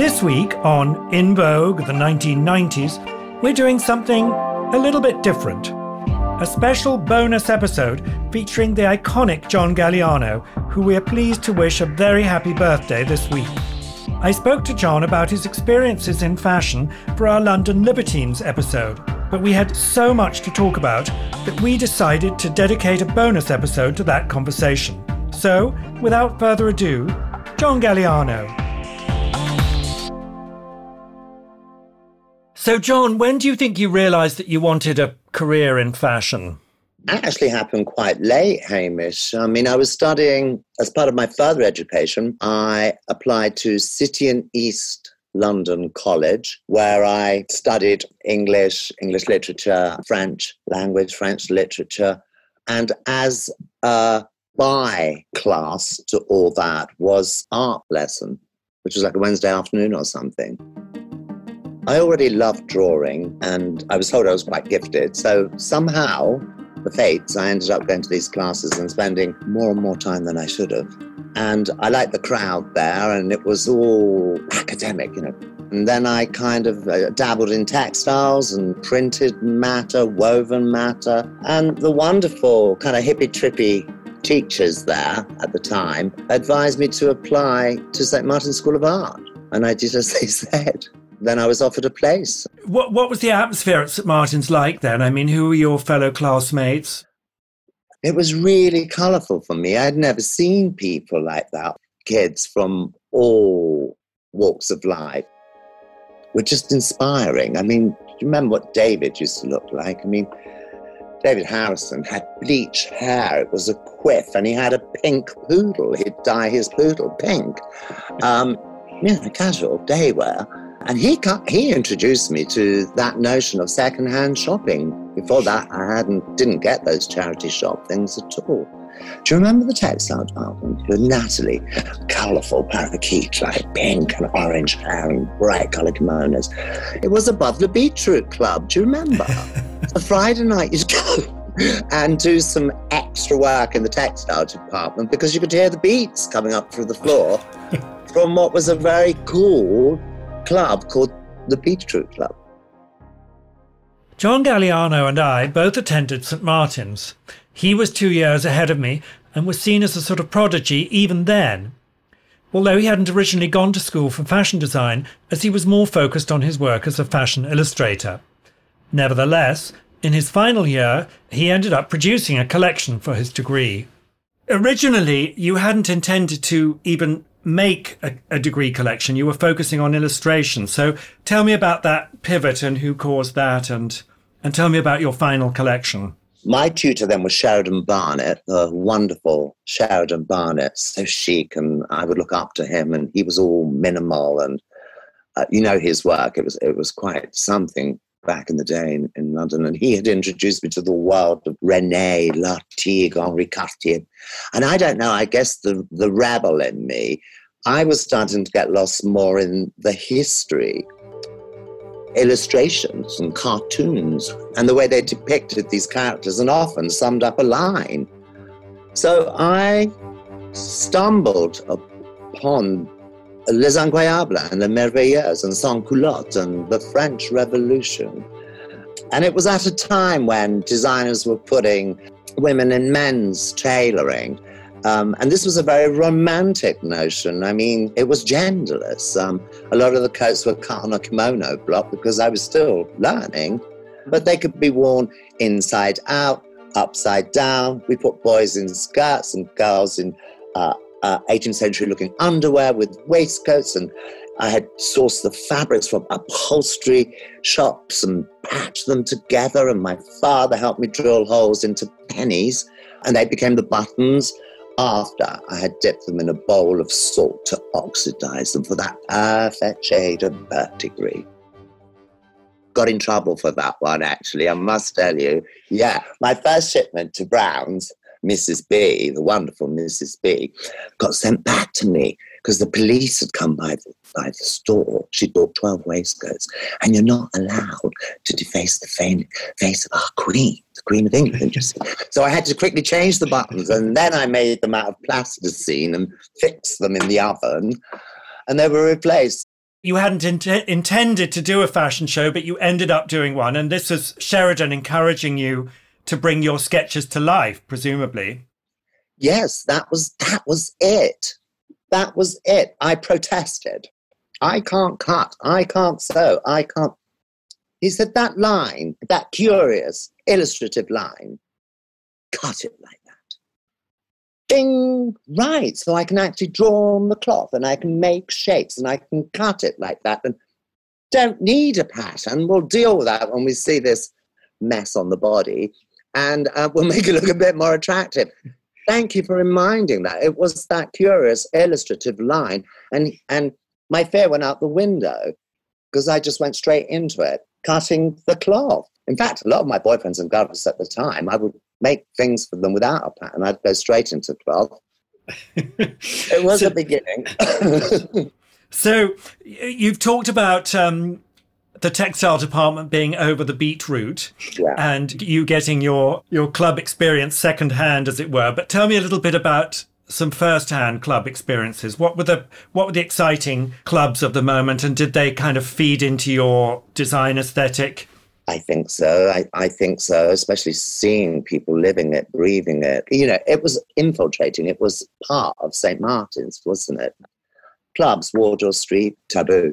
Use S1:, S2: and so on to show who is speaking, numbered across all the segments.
S1: This week on In Vogue, the 1990s, we're doing something a little bit different. A special bonus episode featuring the iconic John Galliano, who we are pleased to wish a very happy birthday this week. I spoke to John about his experiences in fashion for our London Libertines episode, but we had so much to talk about that we decided to dedicate a bonus episode to that conversation. So, without further ado, John Galliano. So, John, when do you think you realised that you wanted a career in fashion?
S2: That actually happened quite late, Hamish. I mean, I was studying as part of my further education. I applied to City and East London College, where I studied English, English literature, French language, French literature. And as a by class to all that was art lesson, which was like a Wednesday afternoon or something. I already loved drawing and I was told I was quite gifted. So somehow, the fates, I ended up going to these classes and spending more and more time than I should have. And I liked the crowd there and it was all academic, you know. And then I kind of uh, dabbled in textiles and printed matter, woven matter, and the wonderful kind of hippy trippy teachers there at the time advised me to apply to St. Martin's School of Art. And I did as they said then I was offered a place.
S1: What What was the atmosphere at St Martin's like then? I mean, who were your fellow classmates?
S2: It was really colourful for me. I'd never seen people like that. Kids from all walks of life were just inspiring. I mean, do you remember what David used to look like? I mean, David Harrison had bleached hair. It was a quiff, and he had a pink poodle. He'd dye his poodle pink. Um, yeah, casual day wear. And he he introduced me to that notion of secondhand shopping. Before that, I hadn't didn't get those charity shop things at all. Do you remember the textile department with Natalie? Colourful parakeet, like pink and orange hair and bright coloured kimonos. It was above the Beat Route Club. Do you remember? a Friday night, you'd go and do some extra work in the textile department because you could hear the beats coming up through the floor from what was a very cool club called the Beat Route Club.
S1: John Galliano and I both attended St Martin's. He was two years ahead of me and was seen as a sort of prodigy even then. Although he hadn't originally gone to school for fashion design, as he was more focused on his work as a fashion illustrator. Nevertheless, in his final year, he ended up producing a collection for his degree. Originally, you hadn't intended to even make a, a, degree collection. You were focusing on illustration. So tell me about that pivot and who caused that and and tell me about your final collection.
S2: My tutor then was Sheridan Barnett, the wonderful Sheridan Barnett, so chic, and I would look up to him, and he was all minimal, and uh, you know his work. It was it was quite something back in the day in, in, London, and he had introduced me to the world of Rene, Lartigue, Henri Cartier. And I don't know, I guess the, the rebel in me, I was starting to get lost more in the history, illustrations and cartoons, and the way they depicted these characters and often summed up a line. So I stumbled upon Les Incroyables and Les Merveilleuses and Sans Culottes and the French Revolution. And it was at a time when designers were putting women in men's tailoring. Um, and this was a very romantic notion. I mean, it was genderless. Um, a lot of the coats were cut on a kimono block because I was still learning, but they could be worn inside out, upside down. We put boys in skirts and girls in uh, uh, 18th century looking underwear with waistcoats and I had sourced the fabrics from upholstery shops and patched them together. And my father helped me drill holes into pennies, and they became the buttons after I had dipped them in a bowl of salt to oxidize them for that perfect shade of verdigris. Got in trouble for that one, actually, I must tell you. Yeah, my first shipment to Browns Mrs. B, the wonderful Mrs. B, got sent back to me because the police had come by the, by the store. She bought 12 waistcoats. And you're not allowed to deface the face of our queen, the Queen of England, you see. So I had to quickly change the buttons. And then I made them out of plasticine and fixed them in the oven. And they were replaced.
S1: you hadn't in- intended to do a fashion show, but you ended up doing one. And this was Sheridan encouraging you to bring your sketches to life, presumably.
S2: Yes, that was that was it. That was it. I protested. I can't cut. I can't sew. I can't. He said that line, that curious, illustrative line, cut it like that. Ding! Right. So I can actually draw on the cloth and I can make shapes and I can cut it like that and don't need a pattern. We'll deal with that when we see this mess on the body and uh, we'll make it look a bit more attractive. Thank you for reminding that. It was that curious illustrative line. And, and my fear went out the window because I just went straight into it, cutting the cloth. In fact, a lot of my boyfriends and girlfriends at the time, I would make things for them without a pattern. I'd go straight into cloth. it was so, a beginning.
S1: so you've talked about um, the textile department being over the beetroot
S2: yeah.
S1: and you getting your your club experience secondhand as it were but tell me a little bit about some first-hand club experiences what were the what were the exciting clubs of the moment and did they kind of feed into your design aesthetic
S2: I think so. I, I think so, especially seeing people living it, breathing it. You know, it was infiltrating. It was part of St. Martin's, wasn't it? Clubs, Wardour Street, taboo.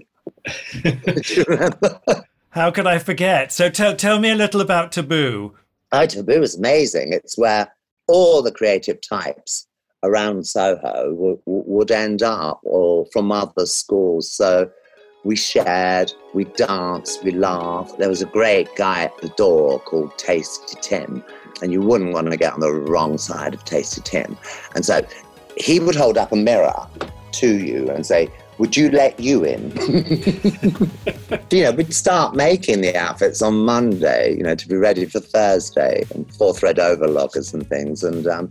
S1: How could I forget? So tell tell me a little about Taboo.
S2: Oh, Taboo is amazing. It's where all the creative types around Soho w- would end up, or from other schools. So we shared, we danced, we laughed. There was a great guy at the door called Tasty Tim, and you wouldn't want to get on the wrong side of Tasty Tim. And so he would hold up a mirror to you and say, would you let you in? you know, we'd start making the outfits on Monday, you know, to be ready for Thursday and four thread overlockers and things. And um,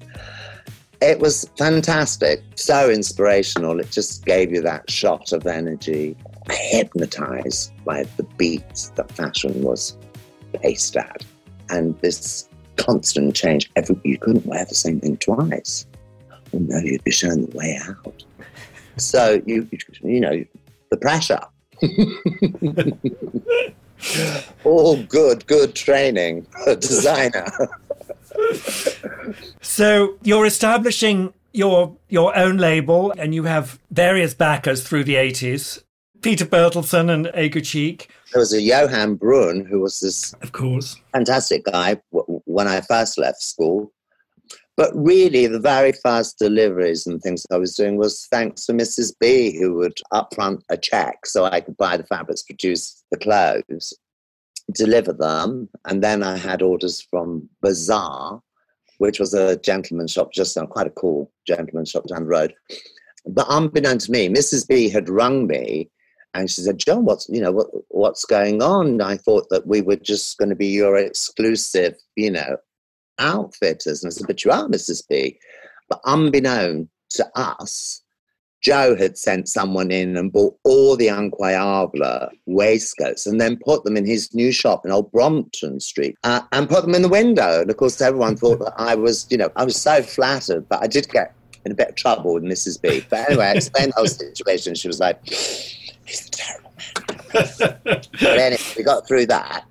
S2: it was fantastic, so inspirational. It just gave you that shot of energy. Hypnotized by the beats that fashion was based at. And this constant change. Every, you couldn't wear the same thing twice. Oh no, you'd be shown the way out. So you you know the pressure. All good, good training, a designer.
S1: so you're establishing your your own label, and you have various backers through the eighties. Peter Bertelsen and Aguecheek.
S2: There was a Johan Brun who was this,
S1: of course,
S2: fantastic guy when I first left school. But really, the very first deliveries and things I was doing was thanks to Mrs. B, who would upfront a check so I could buy the fabrics, produce the clothes, deliver them. And then I had orders from Bazaar, which was a gentleman's shop just quite a cool gentleman's shop down the road. But unbeknownst to me, Mrs. B had rung me and she said, John, what's you know what what's going on? I thought that we were just going to be your exclusive, you know, outfitters. And I said, But you are Mrs. B. But unbeknown to us, Joe had sent someone in and bought all the Incroyable waistcoats and then put them in his new shop in Old Brompton Street uh, and put them in the window. And of course, everyone thought that I was, you know, I was so flattered, but I did get in a bit of trouble with Mrs. B. But anyway, I explained the whole situation. She was like, he's a terrible man. but anyway, we got through that.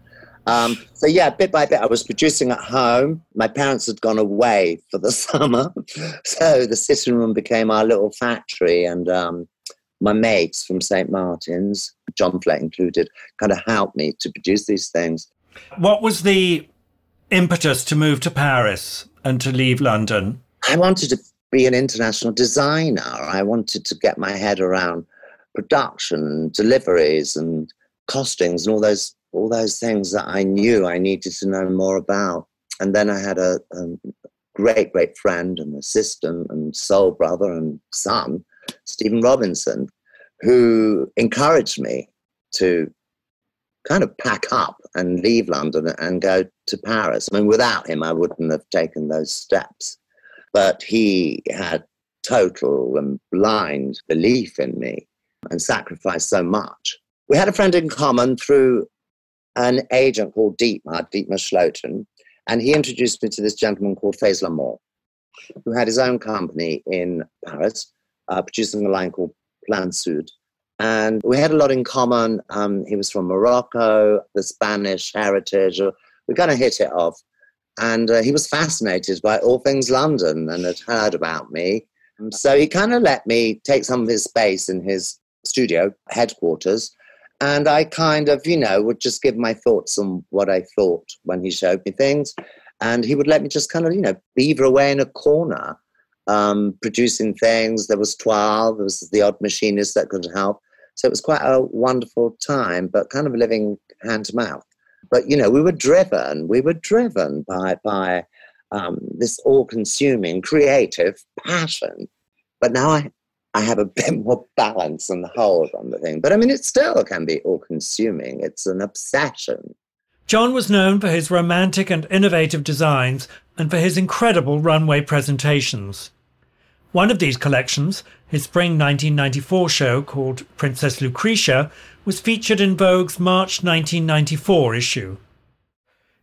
S2: Um, so yeah, bit by bit, I was producing at home. My parents had gone away for the summer, so the sitting room became our little factory. And um, my mates from St Martin's, John Flett included, kind of helped me to produce these things.
S1: What was the impetus to move to Paris and to leave London?
S2: I wanted to be an international designer. I wanted to get my head around production, deliveries, and costings, and all those all those things that I knew I needed to know more about. And then I had a, a great, great friend and assistant and soul brother and son, Stephen Robinson, who encouraged me to kind of pack up and leave London and go to Paris. I mean, without him, I wouldn't have taken those steps. But he had total and blind belief in me and sacrificed so much. We had a friend in common through an agent called Dietmar, Dietmar Schloten, and he introduced me to this gentleman called Faycal Amor, who had his own company in Paris, uh, producing a line called Plein Sud. And we had a lot in common. Um, he was from Morocco, the Spanish heritage. We kind of hit it off. And uh, he was fascinated by all things London and had heard about me. So he kind of let me take some of his space in his studio headquarters. And I kind of, you know, would just give my thoughts on what I thought when he showed me things. And he would let me just kind of, you know, beaver away in a corner, um, producing things. There was 12, there was the odd machinist that could help. So it was quite a wonderful time, but kind of living hand to mouth. But, you know, we were driven, we were driven by, by um, this all consuming creative passion. But now I, I have a bit more balance and hold on the thing. But I mean, it still can be all consuming, it's an obsession.
S1: John was known for his romantic and innovative designs and for his incredible runway presentations. One of these collections, his spring 1994 show called Princess Lucretia, was featured in Vogue's March 1994 issue.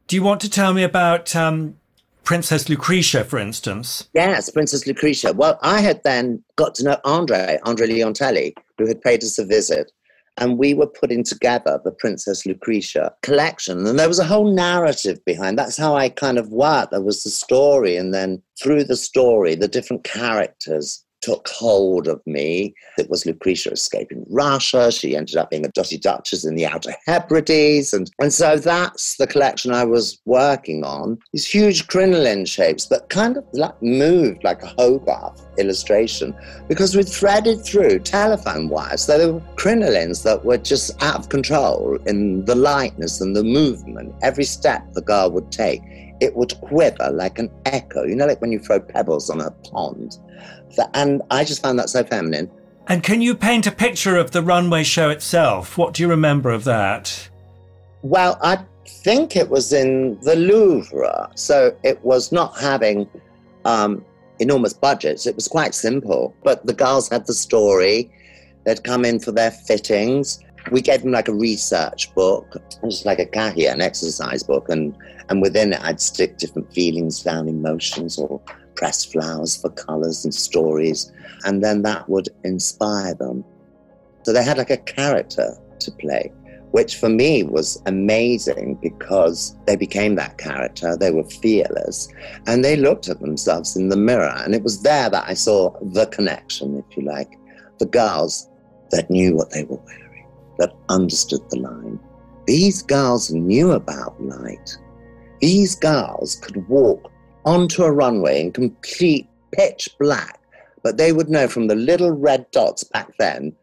S1: Do you want to tell me about um, Princess Lucretia, for instance?
S2: Yes, Princess Lucretia. Well, I had then got to know Andre, Andre Leon Talley, who had paid us a visit. And we were putting together the Princess Lucretia collection. And there was a whole narrative behind. That's how I kind of worked. There was the story, and then through the story, the different characters took hold of me. It was Lucretia escaping Russia. She ended up being a dotty duchess in the Outer Hebrides. And, and so that's the collection I was working on. These huge crinoline shapes that kind of like moved like a Hogarth illustration because we threaded through telephone wires. So there were crinolines that were just out of control in the lightness and the movement. Every step the girl would take, it would quiver like an echo. You know, like when you throw pebbles on a pond and I just found that so feminine.
S1: And can you paint a picture of the runway show itself? What do you remember of that?
S2: Well, I think it was in the Louvre. So it was not having um, enormous budgets. It was quite simple. But the girls had the story. They'd come in for their fittings. We gave them like a research book, just like a cahier, an exercise book. And, and within it, I'd stick different feelings down, emotions, or press flowers for colors and stories, and then that would inspire them. So they had like a character to play, which for me was amazing because they became that character. They were fearless and they looked at themselves in the mirror. And it was there that I saw the connection, if you like, the girls that knew what they were wearing, that understood the line. These girls knew about light. These girls could walk onto a runway in complete pitch black, but they would know from the little red dots back then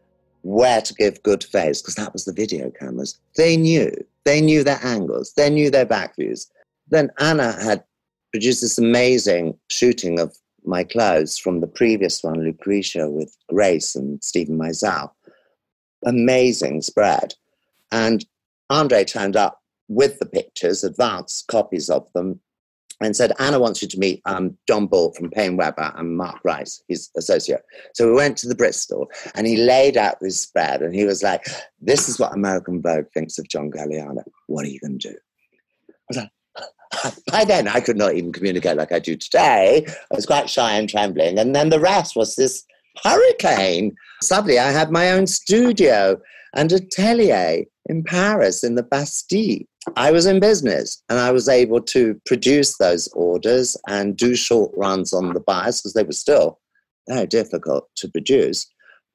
S2: where to give good phase because that was the video cameras. They knew. They knew their angles. They knew their back views. Then Anna had produced this amazing shooting of my clothes from the previous one, Lucretia, with Grace and Steven Meisel. Amazing spread. And Andre turned up with the pictures, advanced copies of them, and said, Anna wants you to meet um, John Bult from PaineWebber and Mark Rice, his associate. So we went to the Bristol and he laid out this spread and he was like, This is what American Vogue thinks of John Galliano. What are you going to do? I was like, By then, I could not even communicate like I do today. I was quite shy and trembling. And then the rest was this hurricane. Suddenly, I had my own studio and atelier in Paris in the Bastille. I was in business and I was able to produce those orders and do short runs on the bias because they were still very difficult to produce.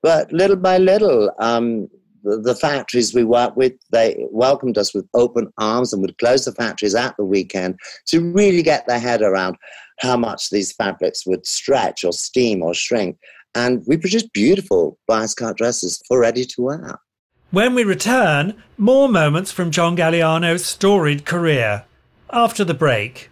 S2: But little by little, um, the, the, factories we worked with, they welcomed us with open arms and would close the factories at the weekend to really get their head around how much these fabrics would stretch or steam or shrink. And we produced beautiful bias cut dresses for ready to wear.
S1: When we return, more moments from John Galliano's storied career. After the break.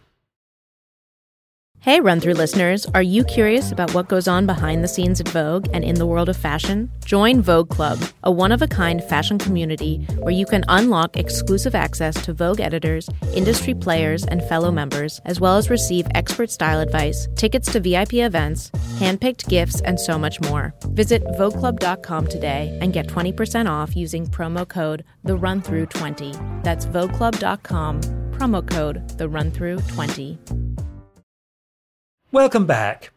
S3: Hey, run through listeners, are you curious about what goes on behind the scenes at Vogue and in the world of fashion? Join Vogue Club, a one of a kind fashion community where you can unlock exclusive access to Vogue editors, industry players, and fellow members, as well as receive expert style advice, tickets to VIP events, handpicked gifts, and so much more. Visit VogueClub.com today and get 20% off using promo code The Run Through 20 That's VogueClub.com, promo code The Run Through 20
S1: Welcome back.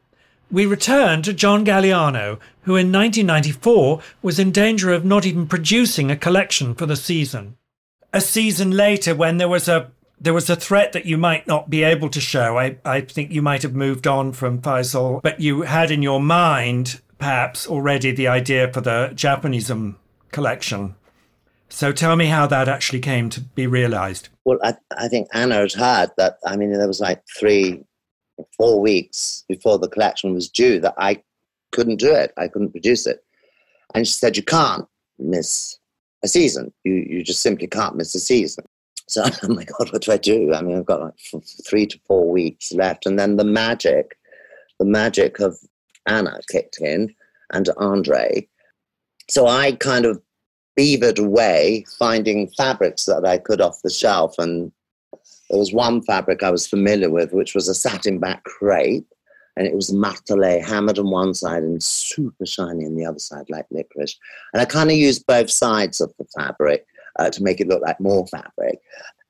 S1: we return to John Galliano, who in 1994 was in danger of not even producing a collection for the season. A season later, when there was a there was a threat that you might not be able to show. I, I think you might have moved on from Faisal, but you had in your mind perhaps already the idea for the Japanism collection. So tell me how that actually came to be realized.
S2: Well, I, I think Anna had that, I mean, there was like three, four weeks before the collection was due that I couldn't do it. I couldn't produce it. And she said, You can't miss a season. You, you just simply can't miss a season. So, oh my God, what do I do? I mean, I've got like three to four weeks left. And then the magic, the magic of Anna kicked in and Andre. So I kind of beavered away finding fabrics that I could off the shelf. And there was one fabric I was familiar with, which was a satin back crepe. And it was martelé hammered on one side and super shiny on the other side, like licorice. And I kind of used both sides of the fabric uh, to make it look like more fabric.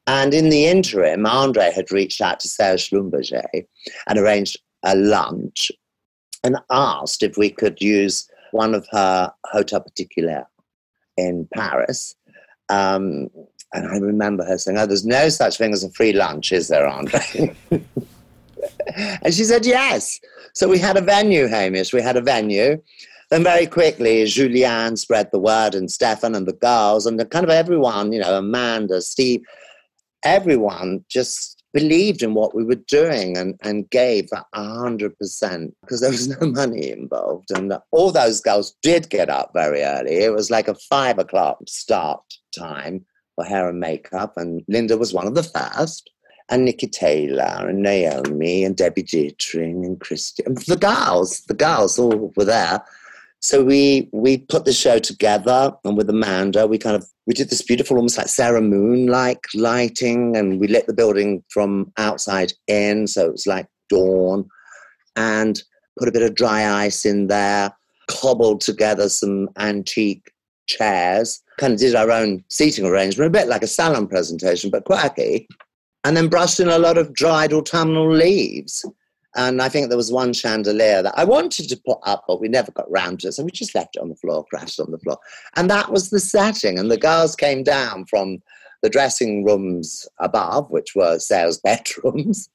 S2: And in the interim, Andre had reached out to São Schlumberger and arranged a lunch and asked if we could use one of her Hotel Particulier in Paris. Um, and I remember her saying, Oh, there's no such thing as a free lunch, is there, Andre? and she said, Yes. So we had a venue, Hamish. We had a venue. And very quickly, Julianne spread the word, and Stefan and the girls, and the, kind of everyone, you know, Amanda, Steve, everyone just believed in what we were doing and, and gave a 100% because there was no money involved. And all those girls did get up very early. It was like a five o'clock start time for hair and makeup. And Linda was one of the first. And Niki Taylor and Naomi and Debbie Dietrich and Christy. And the girls, the girls all were there. So we we put the show together, and with Amanda, we kind of we did this beautiful, almost like Sarah Moon like lighting, and we lit the building from outside in, so it was like dawn, and put a bit of dry ice in there, cobbled together some antique chairs, kind of did our own seating arrangement, a bit like a salon presentation, but quirky, and then brushed in a lot of dried autumnal leaves and I think there was one chandelier that I wanted to put up, but we never got round to it. So we just left it on the floor, crashed on the floor. And that was the setting. And the girls came down from the dressing rooms above, which were sales bedrooms,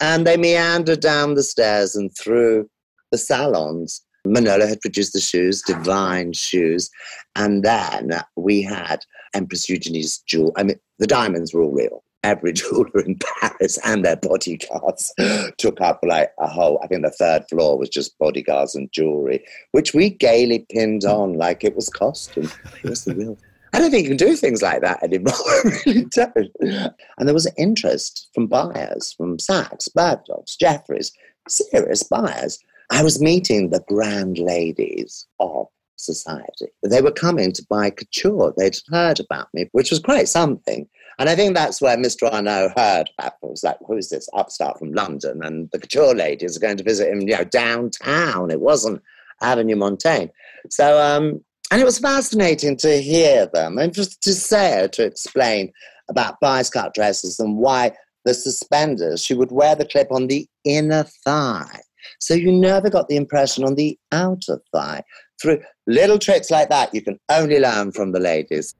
S2: and they meandered down the stairs and through the salons. Manolo had produced the shoes, divine shoes. And then we had Empress Eugenie's jewel. I mean, the diamonds were all real every jeweler in Paris and their bodyguards took up like a whole, I think the third floor was just bodyguards and jewelry, which we gaily pinned on like it was costume. It was the real. I don't think you can do things like that anymore. I really don't. And there was interest from buyers, from Saks, Bergdorf's, Jeffries, serious buyers. I was meeting the grand ladies of society. They were coming to buy couture. They'd heard about me, which was quite something. And I think that's where Mr. Arnault heard that. It was like, who's this upstart from London? And the couture ladies are going to visit him, you know, downtown. It wasn't Avenue Montaigne. So, um, and it was fascinating to hear them and just to say to explain about bias cut dresses and why the suspenders, she would wear the clip on the inner thigh. So you never got the impression on the outer thigh. Through little tricks like that, you can only learn from the ladies.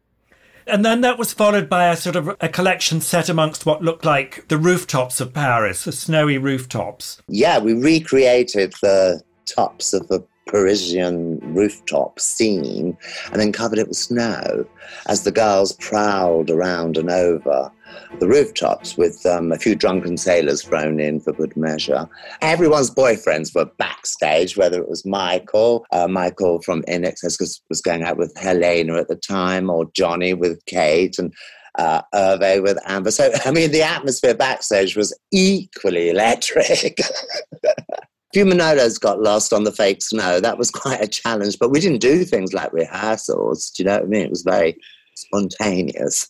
S1: And then that was followed by a sort of a collection set amongst what looked like the rooftops of Paris, the snowy rooftops.
S2: Yeah, we recreated the tops of the Parisian rooftop scene and then covered it with snow as the girls prowled around and over the rooftops with um, a few drunken sailors thrown in for good measure. Everyone's boyfriends were backstage, whether it was Michael, uh, Michael from INXS was going out with Helena at the time, or Johnny with Kate, and uh, with Amber. So, I mean, the atmosphere backstage was equally electric. few Manolos got lost on the fake snow. That was quite a challenge, but we didn't do things like rehearsals. Do you know what I mean? It was very spontaneous.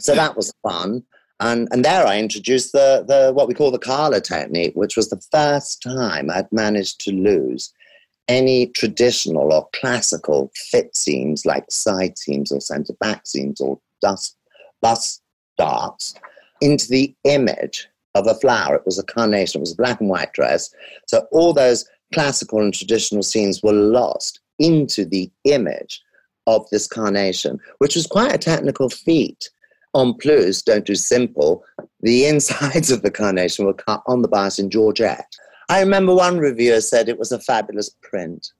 S2: So that was fun. And, and there I introduced the, the what we call the Carla technique, which was the first time I'd managed to lose any traditional or classical fit seams like side seams or center back seams or dust bust darts into the image of a flower. It was a carnation. It was a black and white dress. So all those classical and traditional scenes were lost into the image of this carnation, which was quite a technical feat. En plus, don't do simple, the insides of the carnation were cut on the bias in Georgette. I remember one reviewer said it was a fabulous print.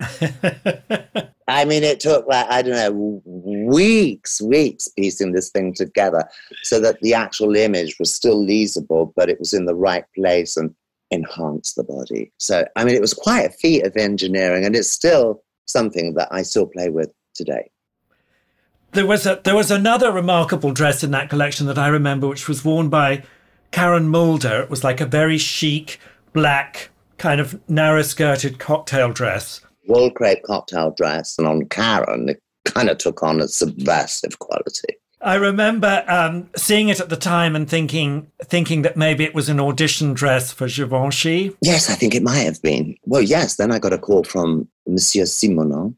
S2: I mean, it took like, I don't know, weeks, weeks piecing this thing together so that the actual image was still leesable, but it was in the right place and enhanced the body. So, I mean, it was quite a feat of engineering, and it's still something that I still play with today.
S1: There was a there was another remarkable dress in that collection that I remember, which was worn by Karen Mulder. It was like a very chic black kind of narrow skirted cocktail dress.
S2: Wool crepe cocktail dress, and on Karen, it kind of took on a subversive quality.
S1: I remember um, seeing it at the time and thinking thinking that maybe it was an audition dress for Givenchy.
S2: Yes, I think it might have been. Well, yes. Then I got a call from Monsieur Simonon,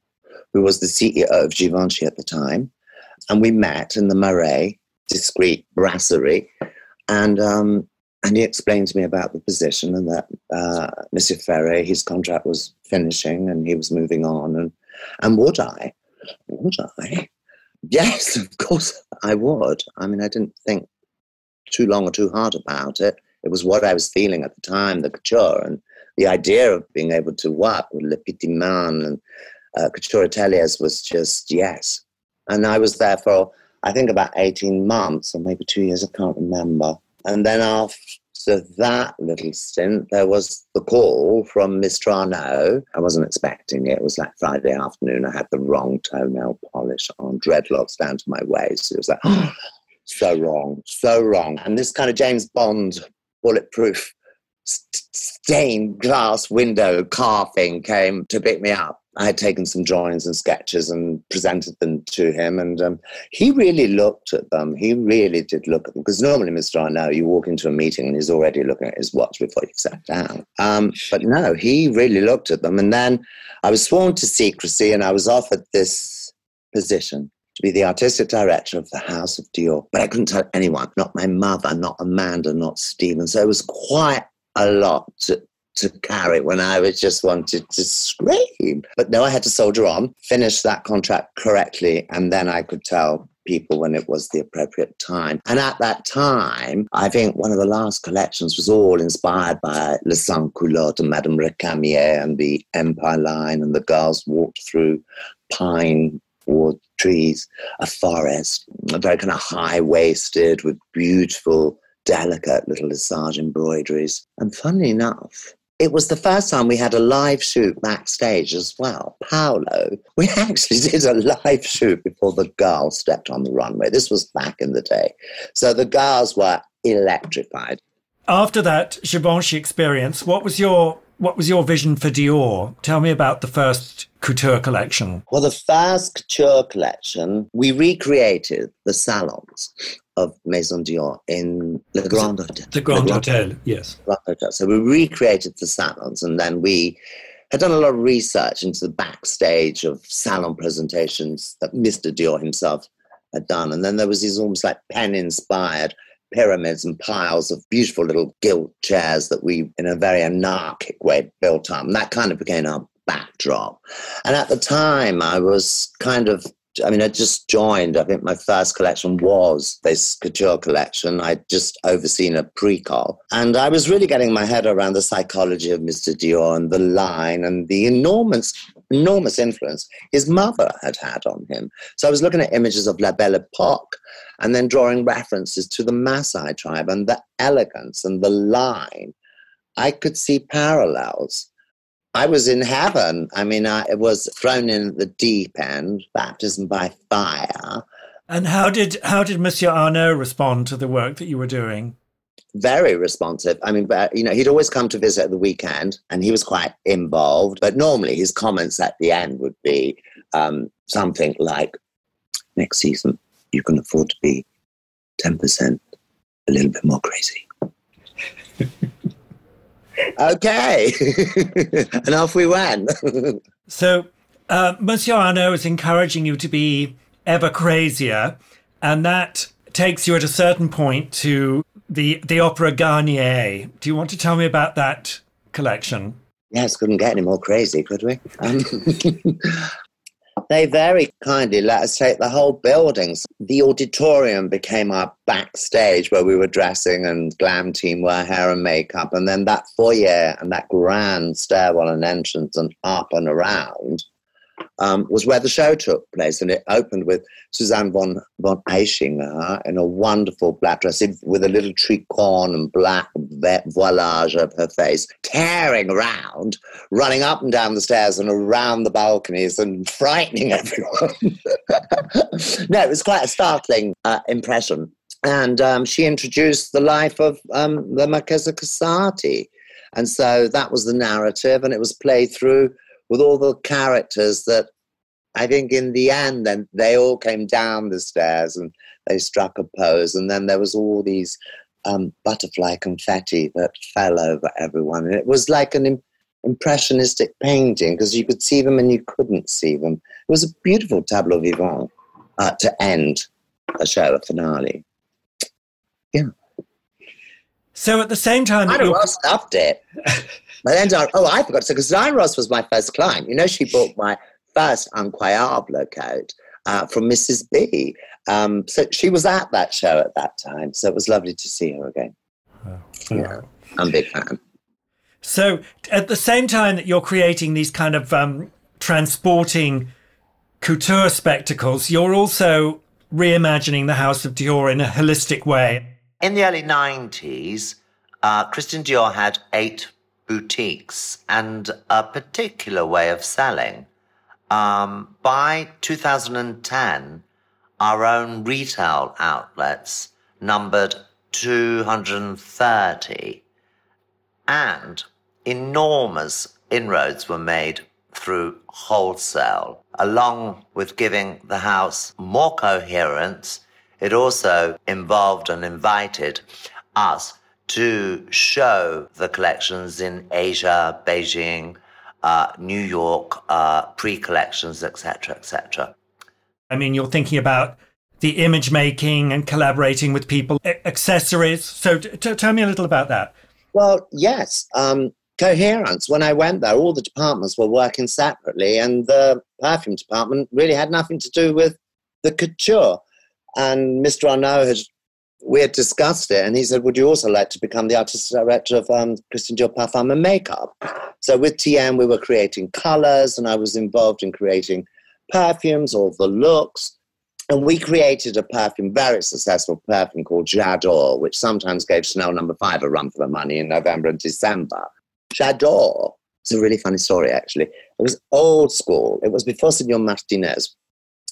S2: who was the CEO of Givenchy at the time, and we met in the Marais, discreet brasserie, and um, and he explained to me about the position and that uh, Monsieur Ferré, his contract was finishing and he was moving on, and and would I, would I? Yes, of course I would. I mean, I didn't think too long or too hard about it. It was what I was feeling at the time, the couture, and the idea of being able to work with Le Petit Man and uh, couture ateliers was just yes. And I was there for, I think, about 18 months or maybe two years, I can't remember. And then after that little stint, there was the call from Mr. Arnault. I wasn't expecting it. It was like Friday afternoon. I had the wrong toenail polish on, dreadlocks down to my waist. It was like, so wrong, so wrong. And this kind of James Bond bulletproof stained glass window car thing came to pick me up. I had taken some drawings and sketches and presented them to him, and um, he really looked at them. He really did look at them because normally, Mr. Arnault, you walk into a meeting and he's already looking at his watch before you sat down. Um, but no, he really looked at them, and then I was sworn to secrecy, and I was offered this position to be the artistic director of the House of Dior. But I couldn't tell anyone, not my mother, not Amanda, not Stephen. So it was quite a lot to, to carry when I was just wanted to scream. But no, I had to soldier on, finish that contract correctly, and then I could tell people when it was the appropriate time. And at that time, I think one of the last collections was all inspired by Le Sans Culotte and Madame Recamier and the Empire line, and the girls walked through pine wood trees, a forest, very kind of high waisted with beautiful, delicate little Lesage embroideries. And funnily enough, it was the first time we had a live shoot backstage as well. Paolo, we actually did a live shoot before the girls stepped on the runway. This was back in the day. So the girls were electrified.
S1: After that Givenchy experience, what was your what was your vision for Dior? Tell me about the first couture collection.
S2: Well, the first couture collection, we recreated the salons of Maison Dior in Le Grand Hotel.
S1: The Grand, Hotel, yes.
S2: Grand Hotel. So we recreated the salons and then we had done a lot of research into the backstage of salon presentations that Mr. Dior himself had done. And then there was these almost like pen inspired pyramids and piles of beautiful little gilt chairs that we, in a very anarchic way, built up. And that kind of became our backdrop. And at the time, I was kind of I mean, I just joined. I think my first collection was this couture collection. I'd just overseen a pre-call. And I was really getting my head around the psychology of Mr. Dior and the line and the enormous, enormous influence his mother had had on him. So I was looking at images of La Belle Epoque and then drawing references to the Maasai tribe and the elegance and the line. I could see parallels. I was in heaven. I mean, I was thrown in at the deep end, baptism by fire.
S1: And how did how did Monsieur Arnault respond to the work that you were doing?
S2: Very responsive. I mean, you know, he'd always come to visit at the weekend, and he was quite involved. But normally, his comments at the end would be um, something like, "Next season, you can afford to be ten percent, a little bit more crazy." okay. and off we went.
S1: so, uh, Monsieur Arnault is encouraging you to be ever crazier, and that takes you at a certain point to the the opera Garnier. Do you want to tell me about that collection?
S2: Yes, couldn't get any more crazy, could we? Um, they very kindly let us take the whole buildings. The auditorium became our backstage where we were dressing and glam team wear hair and makeup. And then that foyer and that grand stairwell and entrance and up and around um, was where the show took place. And it opened with Suzanne von, von Aichinger in a wonderful black dress with a little tricorn and black voilage of her face, tearing around, running up and down the stairs and around the balconies and frightening everyone. no, it was quite a startling uh, impression. And um, she introduced the life of um, the Marchesa Casati. And so that was the narrative, and it was played through with all the characters that I think in the end, then they all came down the stairs and they struck a pose, and then there was all these um, butterfly confetti that fell over everyone, and it was like an impressionistic painting because you could see them and you couldn't see them. It was a beautiful tableau vivant uh, to end a show, a finale. Yeah.
S1: So at the same time,
S2: I loved it. But then, oh, I forgot to say, because Diana Ross was my first client. You know, she bought my first Incroyable coat uh, from Mrs. B. Um, so she was at that show at that time. So it was lovely to see her again. Wow. Yeah, I'm a big fan.
S1: So at the same time that you're creating these kind of um, transporting couture spectacles, you're also reimagining the House of Dior in a holistic way.
S2: In the early 90s, uh, Christian Dior had eight boutiques and a particular way of selling. Um, by 2010, our own retail outlets numbered 230 and enormous inroads were made through wholesale. Along with giving the house more coherence, it also involved and invited us to show the collections in Asia, Beijing, uh, New York, uh, pre-collections, etc., etc.
S1: I mean, you're thinking about the image making and collaborating with people, accessories. So, t- t- tell me a little about that.
S2: Well, yes. Um, coherence. When I went there, all the departments were working separately, and the perfume department really had nothing to do with the couture. And Mr. Arnault had we had discussed it, and he said, "Would you also like to become the artistic director of um, Christian Dior Parfum and Makeup?" So with TM, we were creating colors, and I was involved in creating perfumes, all the looks, and we created a perfume, very successful perfume called J'adore, which sometimes gave Chanel Number no. Five a run for the money in November and December. J'adore. It's a really funny story, actually. It was old school. It was before Signor Martinez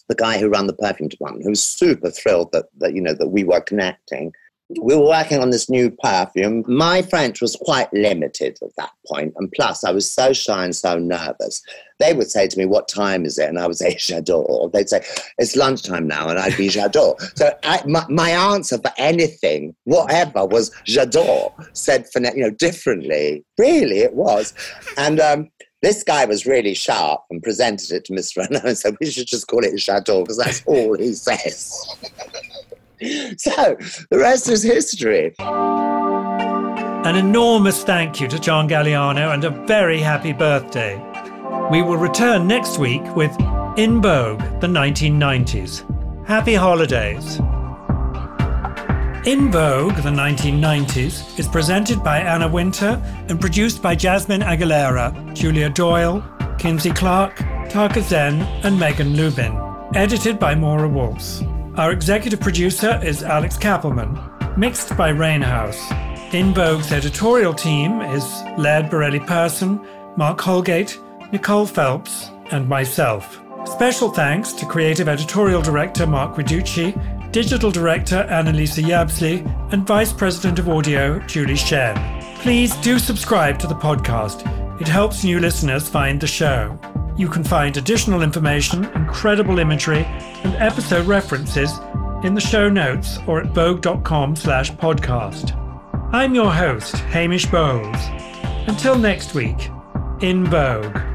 S2: the guy who ran the perfume department, who was super thrilled that, that you know that we were connecting. We were working on this new perfume. My French was quite limited at that point, and plus I was so shy and so nervous. They would say to me, "What time is it?" and I would say, "J'adore." They'd say, "It's lunchtime now," and I'd be "J'adore." so I, my, my, answer for anything, whatever, was "J'adore," said for you know differently. Really, it was, and um, this guy was really sharp and presented it to Mr. Arnault and said, we should just call it J'adore because that's all he says. so the rest is history.
S1: An enormous thank you to John Galliano and a very happy birthday. We will return next week with In Vogue, the 1990s. Happy holidays. In Vogue, the 1990s, is presented by Anna Wintour and produced by Jasmine Aguilera, Julia Doyle, Kinsey Clark, Taka Zen, and Megan Lubin. Edited by Maura Waltz. Our executive producer is Alex Kappelman. Mixed by Rainhouse. In Vogue's editorial team is Laird Borrelli-Persson, Mark Holgate, Nicole Phelps, and myself. Special thanks to creative editorial director Mark Guiducci Digital Director Annalisa Yabsley, and Vice President of Audio Julie Shen. Please do subscribe to the podcast. It helps new listeners find the show. You can find additional information, incredible imagery, and episode references in the show notes or at vogue.com slash podcast. I'm your host, Hamish Bowles. Until next week, in Vogue.